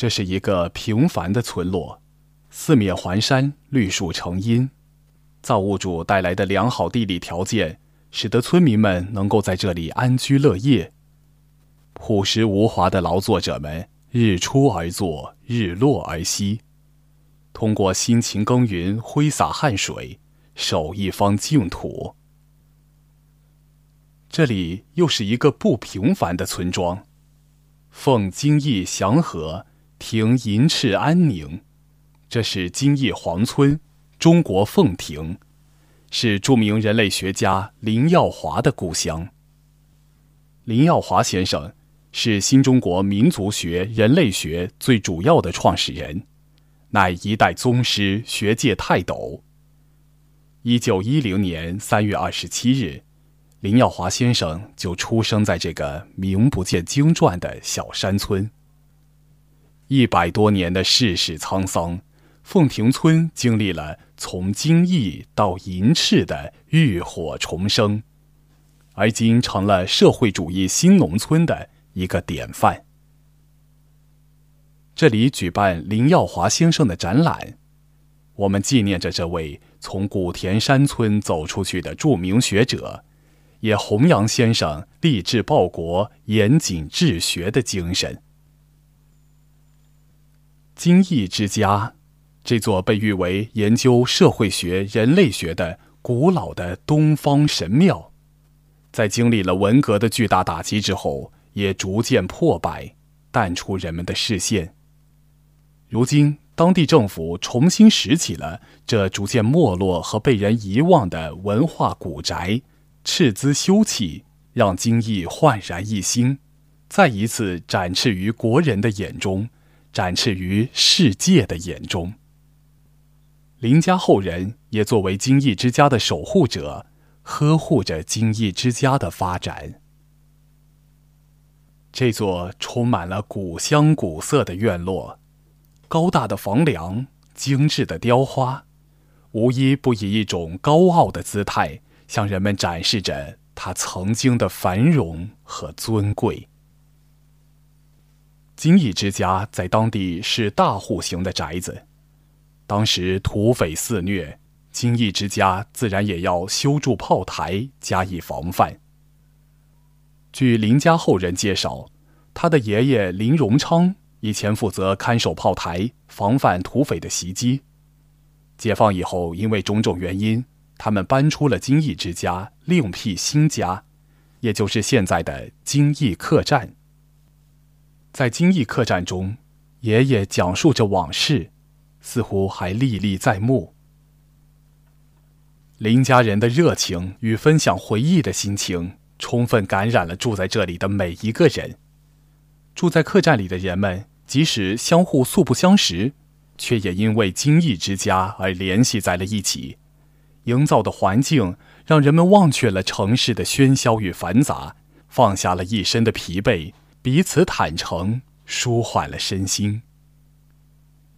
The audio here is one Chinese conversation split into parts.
这是一个平凡的村落，四面环山，绿树成荫。造物主带来的良好地理条件，使得村民们能够在这里安居乐业。朴实无华的劳作者们，日出而作，日落而息，通过辛勤耕耘，挥洒汗水，守一方净土。这里又是一个不平凡的村庄，奉金义祥和，庭银翅安宁。这是金义黄村，中国凤亭，是著名人类学家林耀华的故乡。林耀华先生是新中国民族学、人类学最主要的创始人，乃一代宗师、学界泰斗。一九一零年三月二十七日。林耀华先生就出生在这个名不见经传的小山村。一百多年的世事沧桑，凤亭村经历了从金翼到银翅的浴火重生，而今成了社会主义新农村的一个典范。这里举办林耀华先生的展览，我们纪念着这位从古田山村走出去的著名学者。也弘扬先生立志报国、严谨治学的精神。金义之家，这座被誉为研究社会学、人类学的古老的东方神庙，在经历了文革的巨大打击之后，也逐渐破败，淡出人们的视线。如今，当地政府重新拾起了这逐渐没落和被人遗忘的文化古宅。斥资修葺，让金义焕然一新，再一次展翅于国人的眼中，展翅于世界的眼中。林家后人也作为金义之家的守护者，呵护着金义之家的发展。这座充满了古香古色的院落，高大的房梁，精致的雕花，无一不以一种高傲的姿态。向人们展示着它曾经的繁荣和尊贵。金义之家在当地是大户型的宅子，当时土匪肆虐，金义之家自然也要修筑炮台加以防范。据林家后人介绍，他的爷爷林荣昌以前负责看守炮台，防范土匪的袭击。解放以后，因为种种原因。他们搬出了金义之家，另辟新家，也就是现在的金义客栈。在金义客栈中，爷爷讲述着往事，似乎还历历在目。林家人的热情与分享回忆的心情，充分感染了住在这里的每一个人。住在客栈里的人们，即使相互素不相识，却也因为金义之家而联系在了一起。营造的环境让人们忘却了城市的喧嚣与繁杂，放下了一身的疲惫，彼此坦诚，舒缓了身心。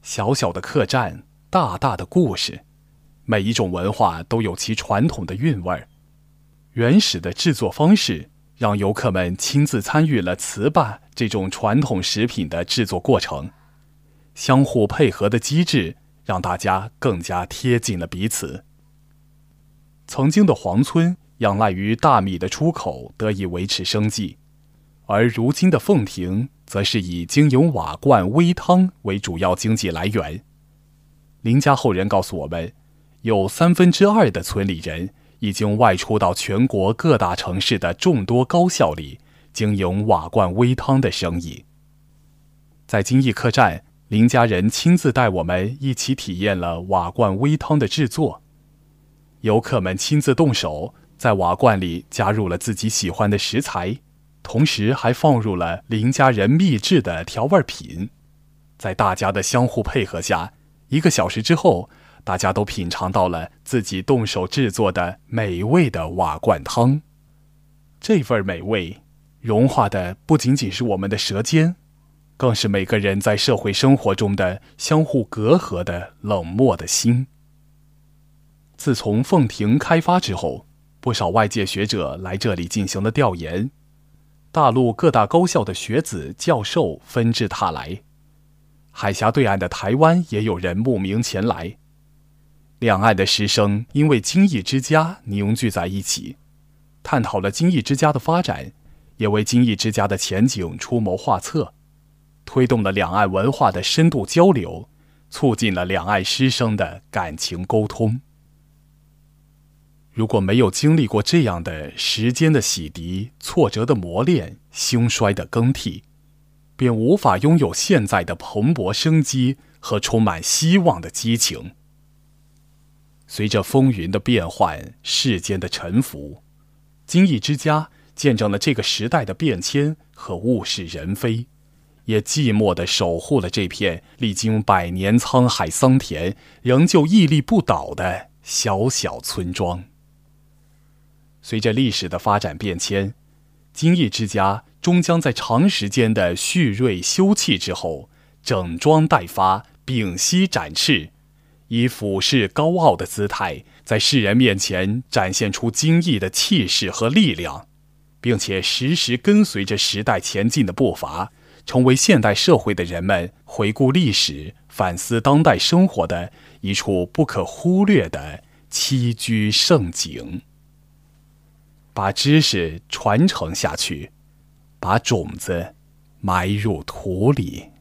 小小的客栈，大大的故事，每一种文化都有其传统的韵味儿。原始的制作方式让游客们亲自参与了糍粑这种传统食品的制作过程，相互配合的机制让大家更加贴近了彼此。曾经的黄村仰赖于大米的出口得以维持生计，而如今的凤亭则是以经营瓦罐煨汤为主要经济来源。林家后人告诉我们，有三分之二的村里人已经外出到全国各大城市的众多高校里经营瓦罐煨汤的生意。在金义客栈，林家人亲自带我们一起体验了瓦罐煨汤的制作。游客们亲自动手，在瓦罐里加入了自己喜欢的食材，同时还放入了林家人秘制的调味品。在大家的相互配合下，一个小时之后，大家都品尝到了自己动手制作的美味的瓦罐汤。这份美味，融化的不仅仅是我们的舌尖，更是每个人在社会生活中的相互隔阂的冷漠的心。自从凤亭开发之后，不少外界学者来这里进行了调研，大陆各大高校的学子、教授纷至沓来。海峡对岸的台湾也有人慕名前来。两岸的师生因为金艺之家凝聚在一起，探讨了金艺之家的发展，也为金艺之家的前景出谋划策，推动了两岸文化的深度交流，促进了两岸师生的感情沟通。如果没有经历过这样的时间的洗涤、挫折的磨练、兴衰的更替，便无法拥有现在的蓬勃生机和充满希望的激情。随着风云的变幻，世间的沉浮，金艺之家见证了这个时代的变迁和物是人非，也寂寞地守护了这片历经百年沧海桑田，仍旧屹立不倒的小小村庄。随着历史的发展变迁，金艺之家终将在长时间的蓄锐休憩之后，整装待发，屏息展翅。以俯视高傲的姿态，在世人面前展现出精益的气势和力量，并且时时跟随着时代前进的步伐，成为现代社会的人们回顾历史、反思当代生活的一处不可忽略的栖居胜景。把知识传承下去，把种子埋入土里。